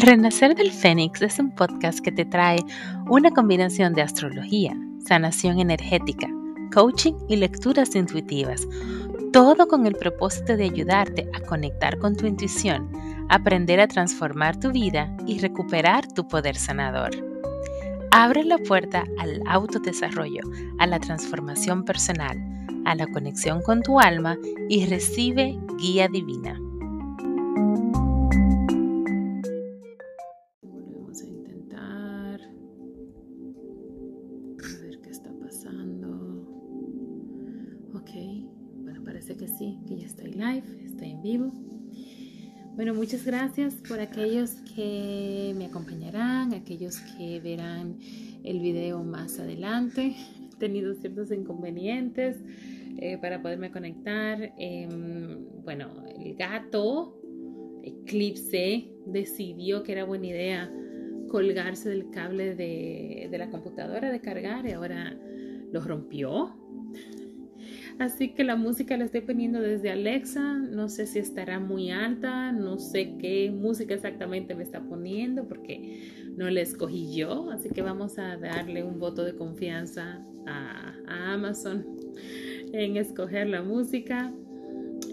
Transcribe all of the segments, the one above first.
El Renacer del Fénix es un podcast que te trae una combinación de astrología, sanación energética, coaching y lecturas intuitivas, todo con el propósito de ayudarte a conectar con tu intuición, aprender a transformar tu vida y recuperar tu poder sanador. Abre la puerta al autodesarrollo, a la transformación personal, a la conexión con tu alma y recibe guía divina. Vivo. Bueno, muchas gracias por aquellos que me acompañarán, aquellos que verán el video más adelante. He tenido ciertos inconvenientes eh, para poderme conectar. Em, bueno, el gato Eclipse decidió que era buena idea colgarse del cable de, de la computadora de cargar y ahora lo rompió. Así que la música la estoy poniendo desde Alexa. No sé si estará muy alta, no sé qué música exactamente me está poniendo porque no la escogí yo. Así que vamos a darle un voto de confianza a, Amazon en escoger la música.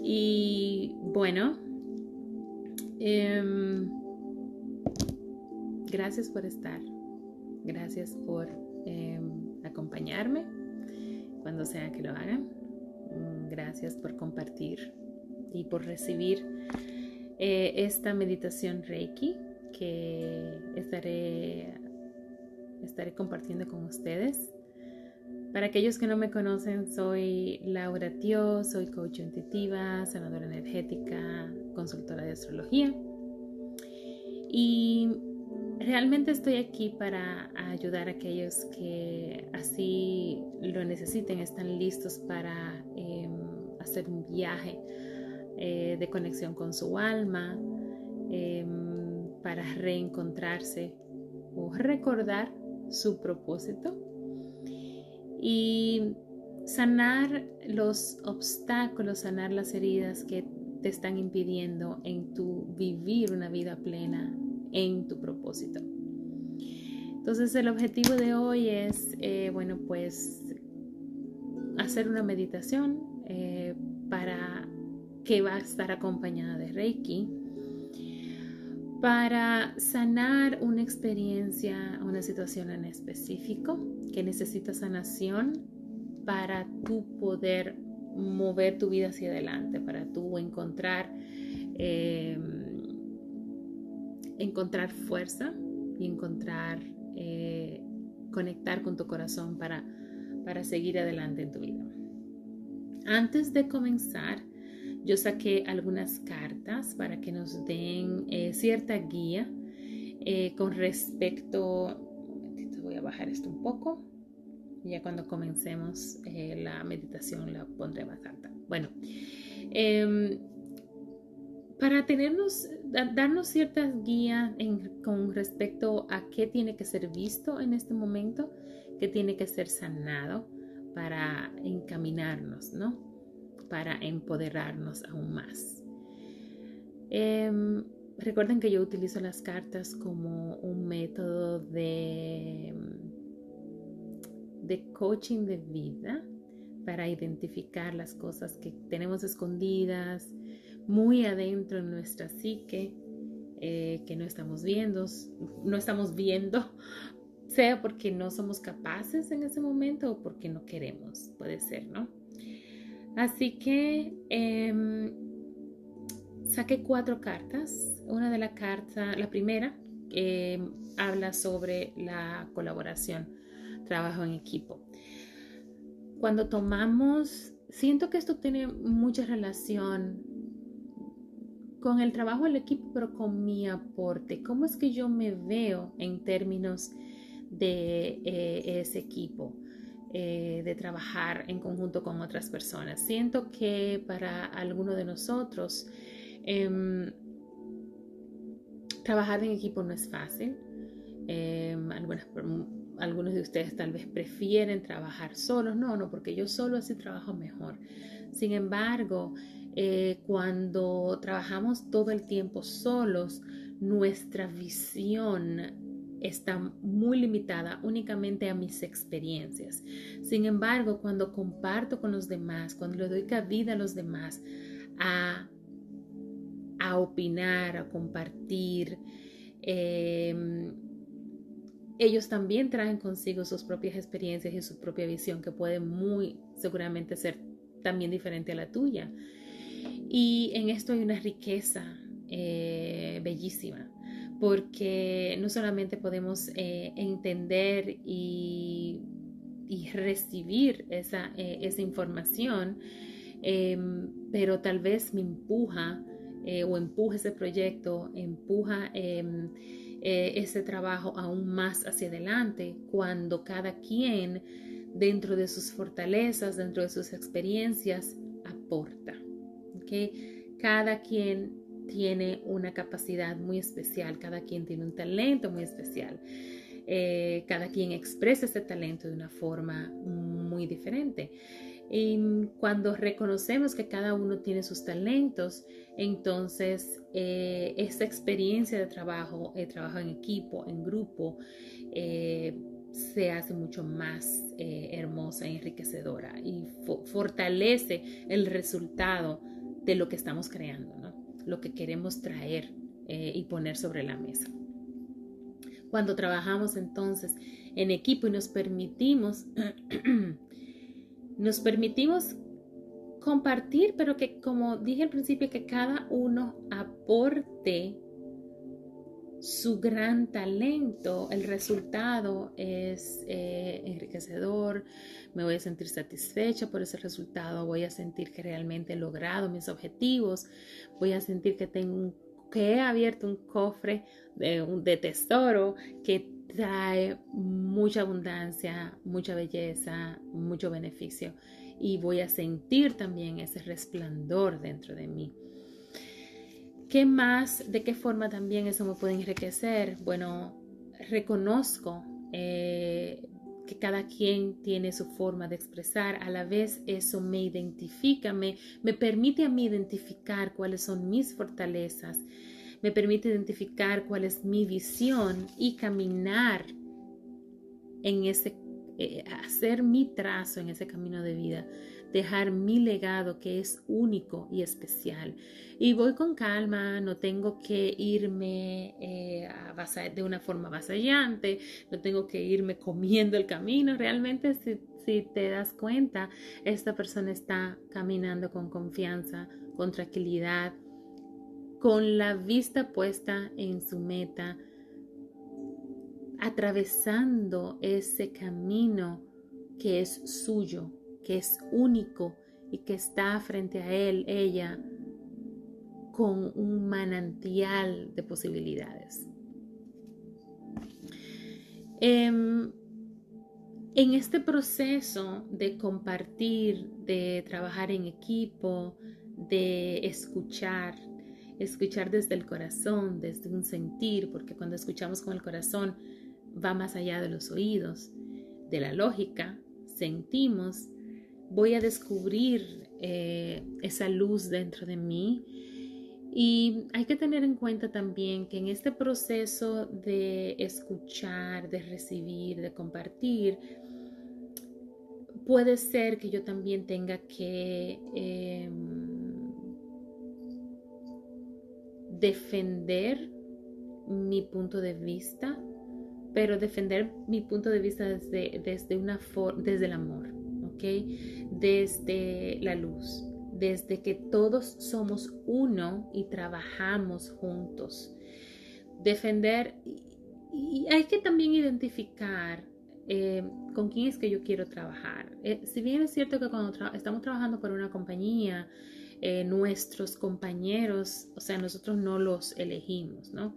Y bueno, em, gracias por estar. Gracias por em, acompañarme cuando sea que lo hagan. Mm, gracias por compartir y por recibir eh, esta meditación Reiki que estaré, estaré compartiendo con ustedes. Para aquellos que no me conocen, soy Laura Tio, soy coach intuitiva, sanadora energética, consultora de astrología. Y realmente estoy aquí para ayudar a aquellos que así lo necesiten, están listos para em, hacer un viaje eh, de conexión con su alma, em, para reencontrarse o recordar su propósito. Y sanar los obstáculos, sanar las heridas que te están impidiendo en tu vivir una vida plena en tu propósito. Entonces el objetivo de hoy es, eh, bueno, pues hacer una meditación eh, para que va a estar acompañada de Reiki para sanar una experiencia, una situación en específico que necesita sanación para tú poder mover tu vida hacia adelante, para tú encontrar eh, encontrar fuerza y encontrar, eh, conectar con tu corazón para, para seguir adelante en tu vida. Antes de comenzar, yo saqué algunas cartas para que nos den eh, cierta guía eh, con respecto, voy a bajar esto un poco, ya cuando comencemos la meditación la pondré más alta. Bueno, em, para tenernos, darnos ciertas guías con respecto a qué tiene que ser visto en este momento, qué tiene que ser sanado para encaminarnos, ¿no? Para empoderarnos aún más. Em, recuerden que yo utilizo las cartas como un método de, de coaching de vida para identificar las cosas que tenemos escondidas, muy adentro en nuestra psique eh, que no estamos viendo, no estamos viendo, sea porque no somos capaces en ese momento o porque no queremos, puede ser, ¿no? Así que em, saqué cuatro cartas. Una de la carta, la primera, em, habla sobre la colaboración, trabajo en equipo. Cuando tomamos, siento que esto tiene mucha relación con el trabajo del equipo, pero con mi aporte. ¿Cómo es que yo me veo en términos de eh, ese equipo? Eh, de trabajar en conjunto con otras personas. Siento que para alguno de nosotros em, trabajar en equipo no es fácil. Em, algunos de ustedes tal vez prefieren trabajar solos. No, no, porque yo solo así trabajo mejor. Sin embargo, eh, cuando trabajamos todo el tiempo solos, nuestra visión está muy limitada únicamente a mis experiencias. Sin embargo, cuando comparto con los demás, cuando le doy cabida a los demás a, a opinar, a compartir, em, ellos también traen consigo sus propias experiencias y su propia visión que puede muy seguramente ser también diferente a la tuya. Y en esto hay una riqueza eh, bellísima, porque no solamente podemos eh, entender y, recibir esa, eh, esa información, em, pero tal vez me empuja o empuja ese proyecto, empuja em, ese trabajo aún más hacia adelante cuando cada quien dentro de sus fortalezas, dentro de sus experiencias, aporta. Cada quien tiene una capacidad muy especial, cada quien tiene un talento muy especial. Eh, cada quien expresa ese talento de una forma muy diferente. Y cuando reconocemos que cada uno tiene sus talentos, entonces eh, esa experiencia de trabajo, el trabajo en equipo, en grupo, eh, se hace mucho más hermosa enriquecedora y fortalece el resultado de lo que estamos creando, ¿no? lo que queremos traer eh, y poner sobre la mesa. Cuando trabajamos entonces en equipo y nos permitimos, nos permitimos compartir, pero que como dije al principio, que cada uno aporte su gran talento, el resultado es eh, enriquecedor, me voy a sentir satisfecha por ese resultado, voy a sentir que realmente he logrado mis objetivos, voy a sentir que tengo que he abierto un cofre de, de tesoro que trae mucha abundancia, mucha belleza, mucho beneficio y voy a sentir también ese resplandor dentro de mí. ¿Qué más? ¿De qué forma también eso me puede enriquecer? Bueno, reconozco eh, que cada quien tiene su forma de expresar, a la vez eso me identifica, me, me permite a mí identificar cuáles son mis fortalezas, me permite identificar cuál es mi visión y caminar en ese, eh, hacer mi trazo en ese camino de vida dejar mi legado que es único y especial. Y voy con calma, no tengo que irme eh, de una forma avasallante, no tengo que irme comiendo el camino. Realmente si, si te das cuenta, esta persona está caminando con confianza, con tranquilidad, con la vista puesta en su meta, atravesando ese camino que es suyo, que es único y que está frente a él, ella, con un manantial de posibilidades. Em, en este proceso de compartir, de trabajar en equipo, de escuchar, escuchar desde el corazón, desde un sentir, porque cuando escuchamos con el corazón va más allá de los oídos, de la lógica, sentimos voy a descubrir eh, esa luz dentro de mí. Y hay que tener en cuenta también que en este proceso de escuchar, de recibir, de compartir, puede ser que yo también tenga que em, defender mi punto de vista, pero defender mi punto de vista desde, desde, una desde el amor. Desde la luz, desde que todos somos uno y trabajamos juntos. Defender, y hay que también identificar eh, con quién es que yo quiero trabajar. Eh, si bien es cierto que cuando estamos trabajando por una compañía, eh, nuestros compañeros, o sea, nosotros no los elegimos, ¿no?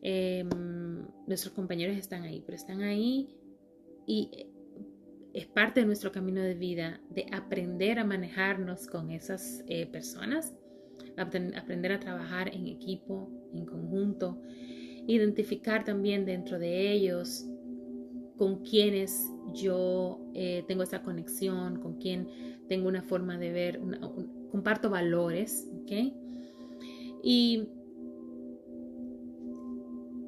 Em, nuestros compañeros están ahí, pero están ahí y es parte de nuestro camino de vida de aprender a manejarnos con esas eh, personas, aprender a trabajar en equipo, en conjunto, identificar también dentro de ellos con quienes yo eh, tengo esa conexión, con quien tengo una forma de ver, comparto valores, ¿ok? Y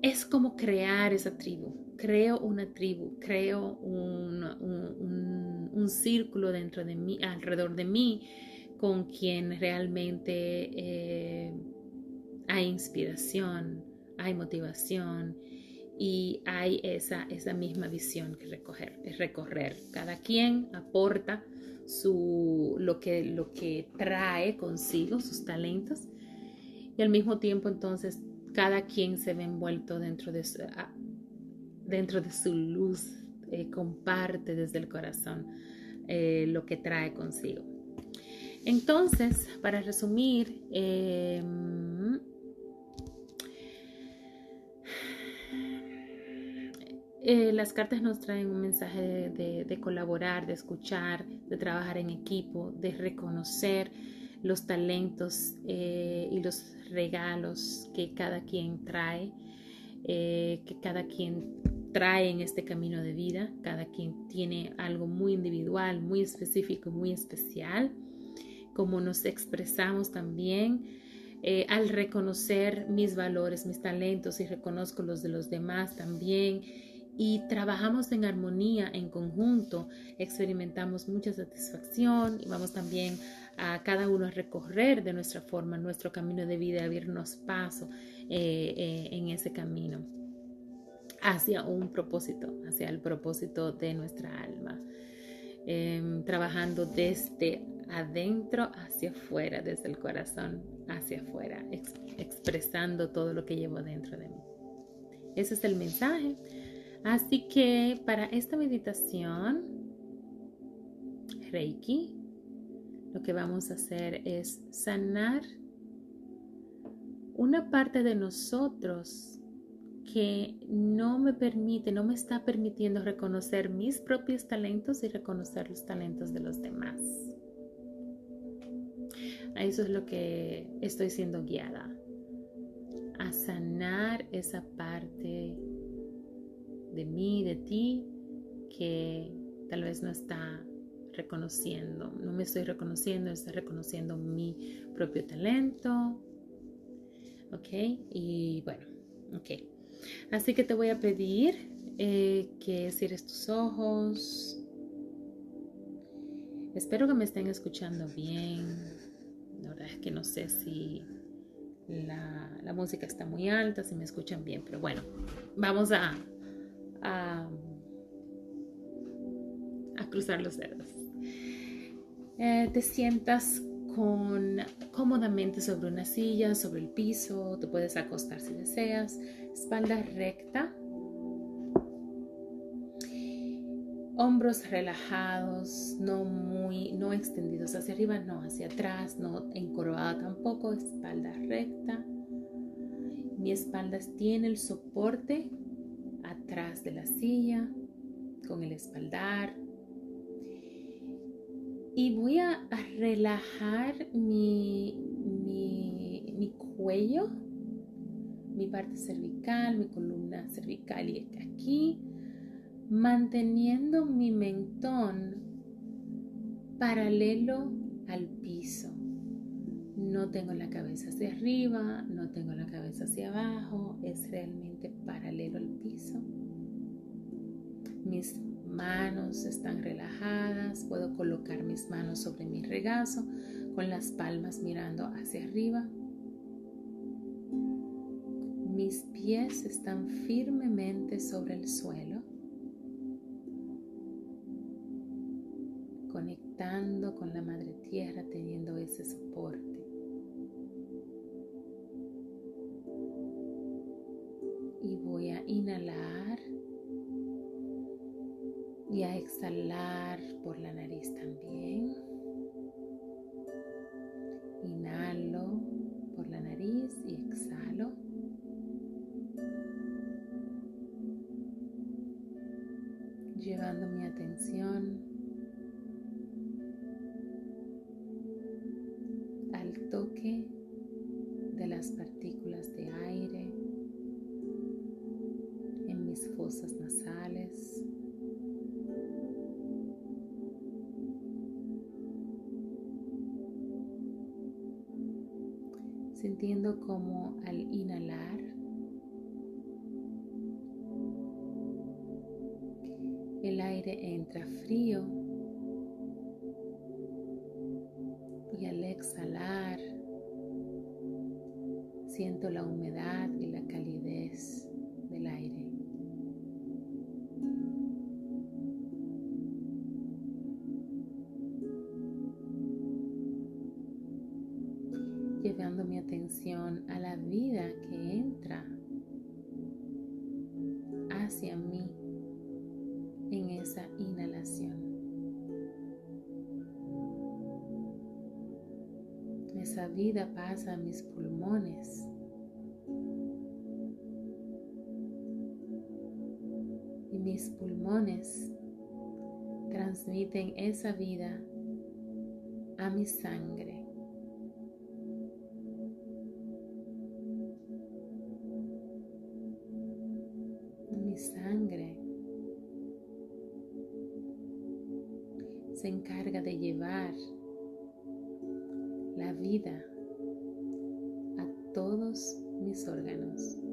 es como crear esa tribu. Creo una tribu, creo un, círculo dentro de mí, alrededor de mí, con quien realmente eh, hay inspiración, hay motivación y hay esa, esa misma visión que recoger, recorrer. Cada quien aporta su, lo, que, lo que trae consigo, sus talentos, y al mismo tiempo entonces cada quien se ve envuelto dentro de dentro de su luz, eh, comparte desde el corazón eh, lo que trae consigo. Entonces, para resumir, em, eh, las cartas nos traen un mensaje de, colaborar, de escuchar, de trabajar en equipo, de reconocer los talentos y los regalos que cada quien trae, eh, que cada quien trae en este camino de vida. Cada quien tiene algo muy individual, muy específico, muy especial. Como nos expresamos también eh, al reconocer mis valores, mis talentos y reconozco los de los demás también y trabajamos en armonía, en conjunto, experimentamos mucha satisfacción y vamos también a cada uno recorrer de nuestra forma nuestro camino de vida, abrirnos paso eh, eh, en ese camino hacia un propósito, hacia el propósito de nuestra alma, em, trabajando desde adentro hacia afuera, desde el corazón hacia afuera, expresando todo lo que llevo dentro de mí. Ese es el mensaje. Así que para esta meditación, Reiki, lo que vamos a hacer es sanar una parte de nosotros que no me permite, no me está permitiendo reconocer mis propios talentos y reconocer los talentos de los demás. A eso es lo que estoy siendo guiada, a sanar esa parte de mí, de ti, que tal vez no está reconociendo, no me estoy reconociendo, estoy reconociendo mi propio talento. ¿Ok? Y bueno, ok. Así que te voy a pedir eh, que cierres tus ojos. Espero que me estén escuchando bien. La verdad es que no sé si la, música está muy alta, si me escuchan bien, pero bueno, vamos a, a, cruzar los dedos. Eh, te sientas con, cómodamente sobre una silla, sobre el piso, te puedes acostar si deseas, espalda recta, hombros relajados, no muy, no extendidos hacia arriba, no hacia atrás, no encorvada tampoco, espalda recta. Mi espalda tiene el soporte atrás de la silla, con el espaldar. Y voy a, relajar mi, mi, cuello, mi parte cervical, mi columna cervical y aquí, manteniendo mi mentón paralelo al piso. No tengo la cabeza hacia arriba, no tengo la cabeza hacia abajo, es realmente paralelo al piso. Mis manos están relajadas, puedo colocar mis manos sobre mi regazo con las palmas mirando hacia arriba. Mis pies están firmemente sobre el suelo, conectando con la madre tierra, teniendo ese soporte. y voy a inhalar y a exhalar por la nariz también. Inhalo por la nariz y exhalo. Llevando mi atención sintiendo como al inhalar. El aire entra frío. A mis pulmones. Y mis pulmones transmiten esa vida a mi sangre. Mi sangre se encarga de llevar la vida todos mis órganos.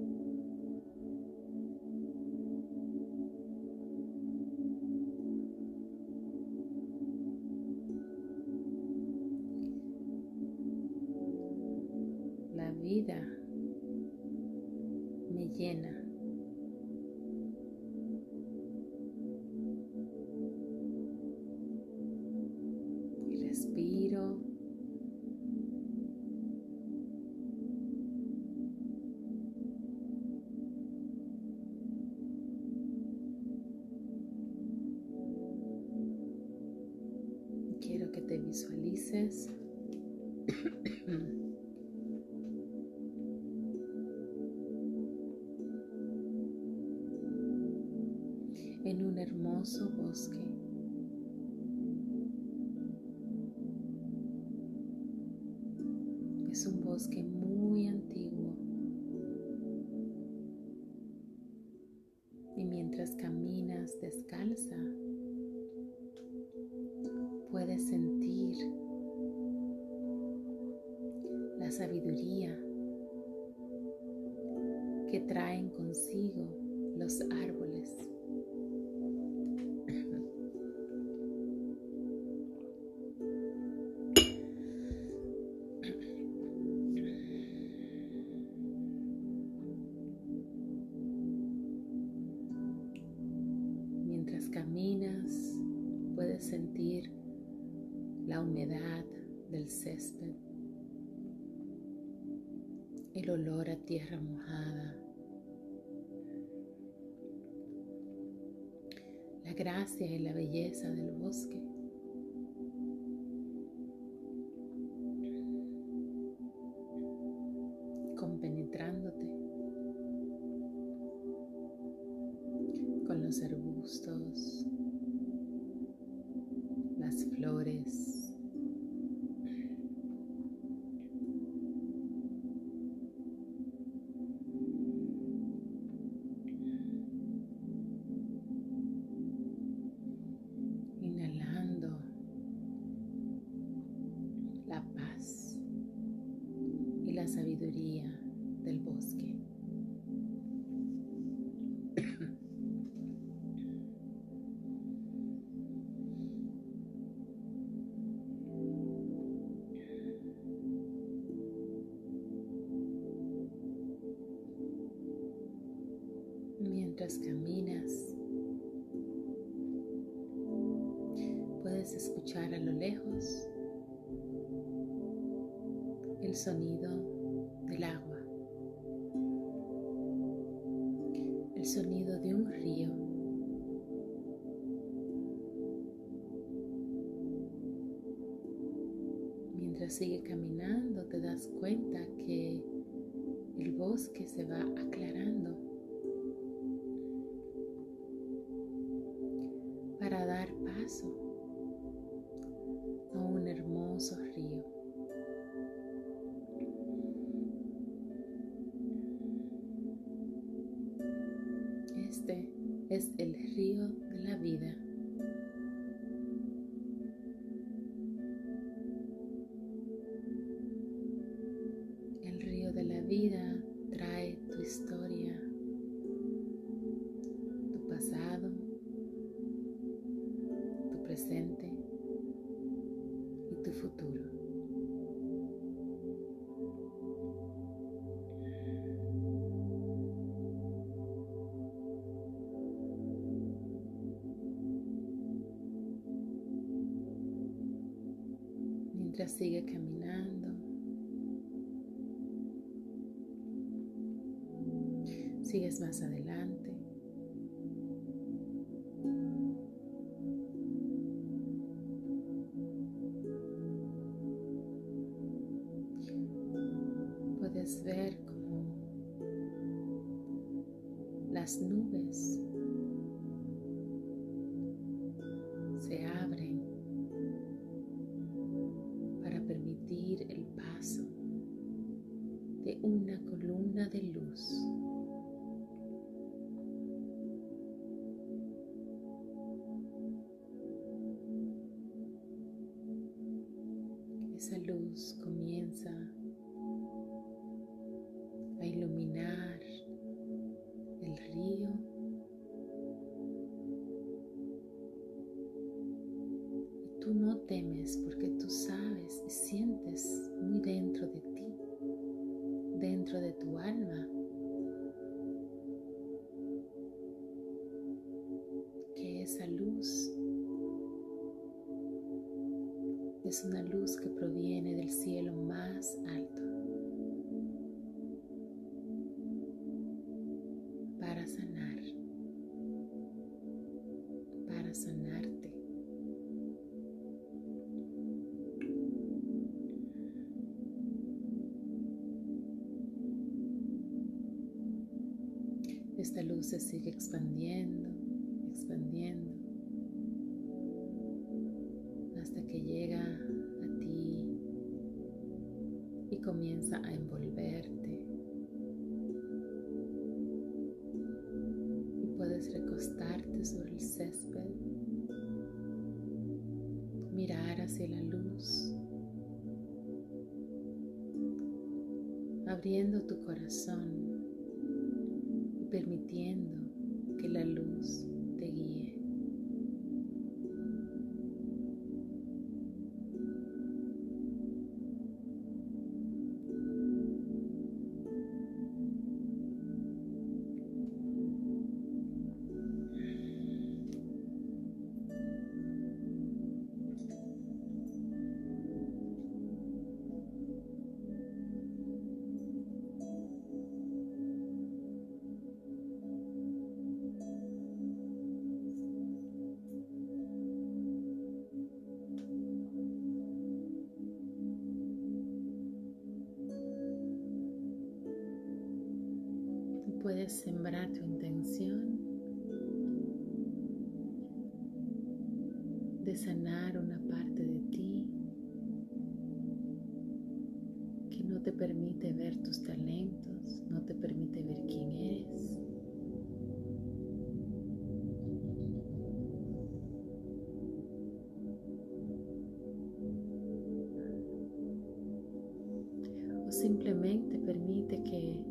Es un bosque muy antiguo. Y mientras caminas descalza, puedes sentir la sabiduría que traen consigo los árboles. Flores, Caminas, puedes escuchar a lo lejos el sonido del agua, el sonido de un río. Mientras sigue caminando te das cuenta que el bosque se va aclarando coração. Más adelante. Puedes ver como las nubes una luz que proviene del cielo más alto para sanar, para sanarte. Esta luz se sigue expandiendo, expandiendo, abriendo tu corazón puedes sembrar tu intención de sanar una parte de ti que no te permite ver tus talentos, no te permite ver quién eres. O simplemente permite que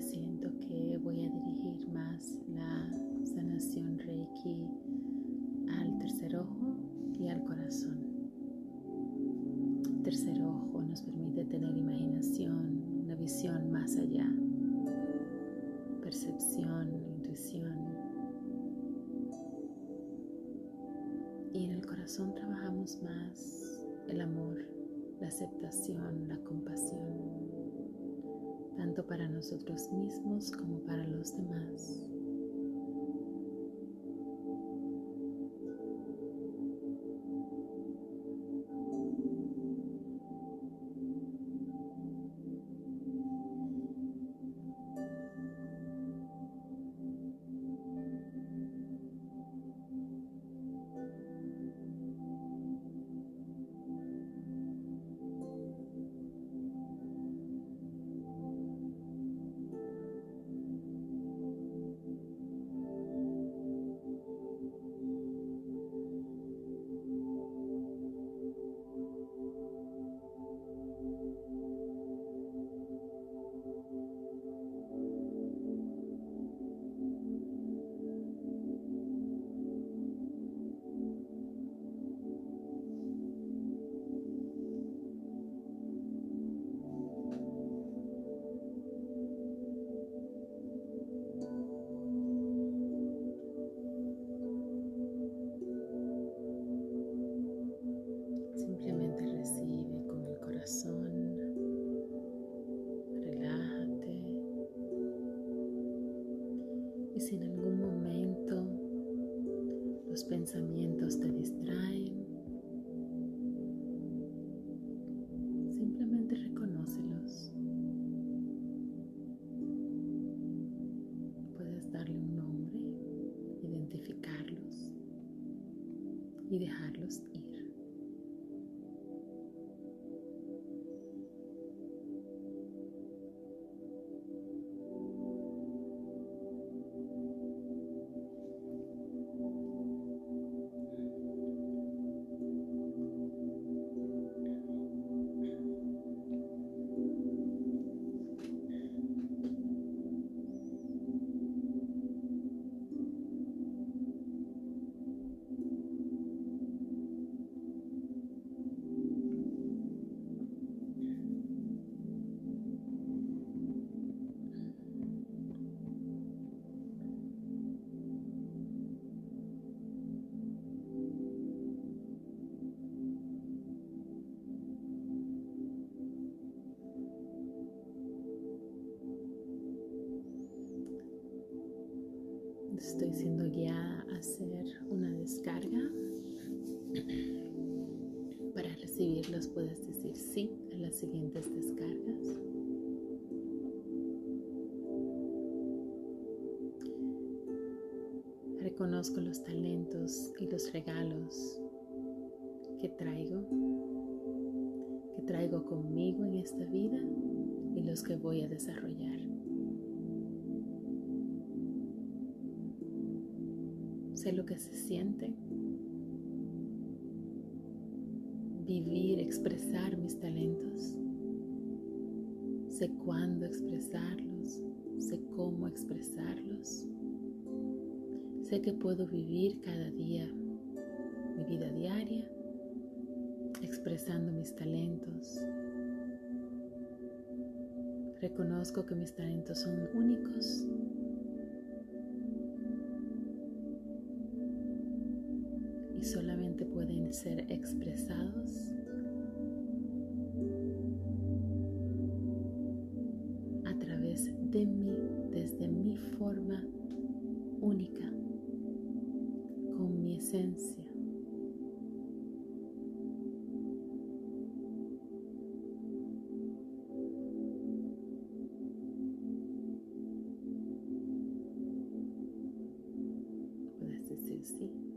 siento que voy a dirigir más la sanación Reiki al tercer ojo y al corazón. El tercer ojo nos permite tener imaginación, una visión más allá, percepción, intuición. Y en el corazón trabajamos más el amor, la aceptación, la compasión, tanto para nosotros mismos como para los demás. Y dejarlos ir. Siguientes descargas. Reconozco los talentos y los regalos que traigo, que traigo conmigo en esta vida y los que voy a desarrollar. sé lo que se siente. Vivir, expresar mis talentos. Sé cuándo expresarlos, sé cómo expresarlos. Sé que puedo vivir cada día mi vida diaria expresando mis talentos. Reconozco que mis talentos son únicos expresados a través de mí, desde mi forma única, con mi esencia. Puedes decir sí.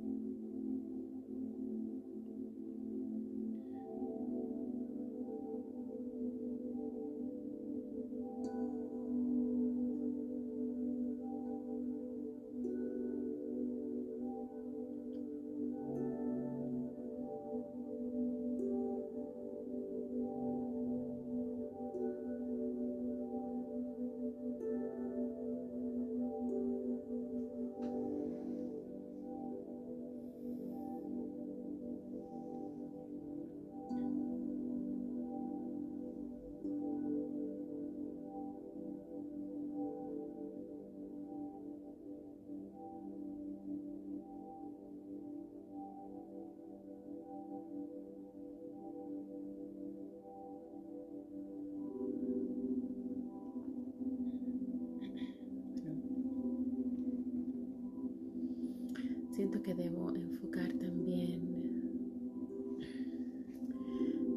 Siento que debo enfocar también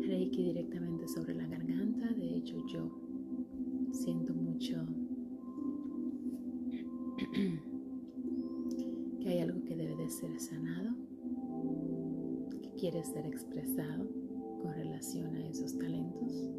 Reiki directamente sobre la garganta. De hecho, yo siento mucho que hay algo que debe de ser sanado, que quiere ser expresado con relación a esos talentos.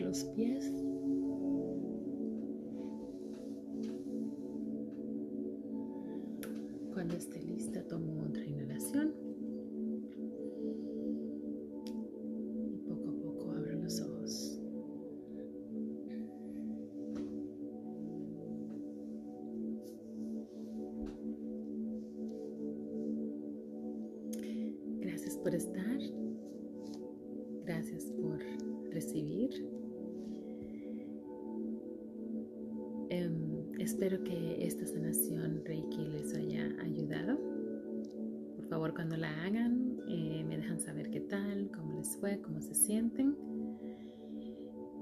Los pies. Cuando esté lista, tomo otra inhalación.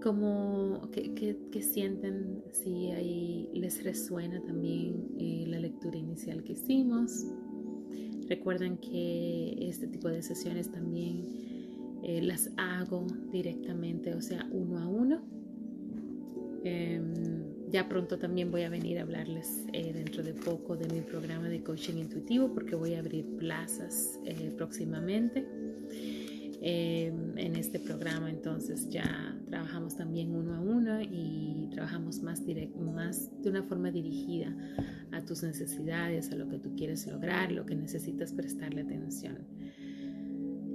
Cómo, qué, sienten, si ahí les resuena también eh, la lectura inicial que hicimos. Recuerden que este tipo de sesiones también eh, las hago directamente, o sea, uno a uno. Em, ya pronto también voy a venir a hablarles eh, dentro de poco de mi programa de coaching intuitivo porque voy a abrir plazas eh, próximamente. Eh, en este programa entonces ya trabajamos también uno a uno y trabajamos más, más de una forma dirigida a tus necesidades, a lo que tú quieres lograr, lo que necesitas prestarle atención.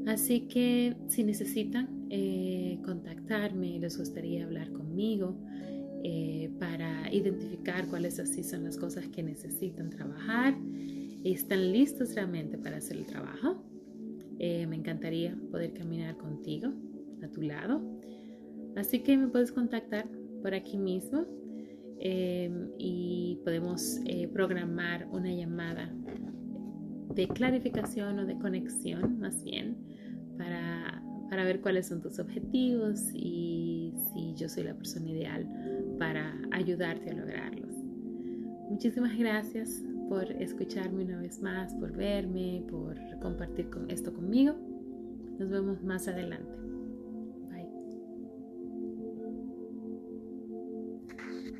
Así que si necesitan contactarme, les gustaría hablar conmigo, eh, para identificar cuáles así son las cosas que necesitan trabajar están listos realmente para hacer el trabajo. Eh, me encantaría poder caminar contigo, a tu lado. Así que me puedes contactar por aquí mismo em, y podemos eh, programar una llamada de clarificación o de conexión más bien para, para ver cuáles son tus objetivos y si yo soy la persona ideal para ayudarte a lograrlos. Muchísimas gracias por escucharme una vez más, por verme, por compartir esto conmigo. Nos vemos más adelante.